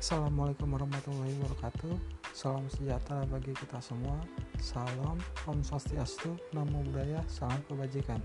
Assalamualaikum warahmatullahi wabarakatuh. Salam sejahtera bagi kita semua. Salam Om Swastiastu, Namo Buddhaya, salam kebajikan.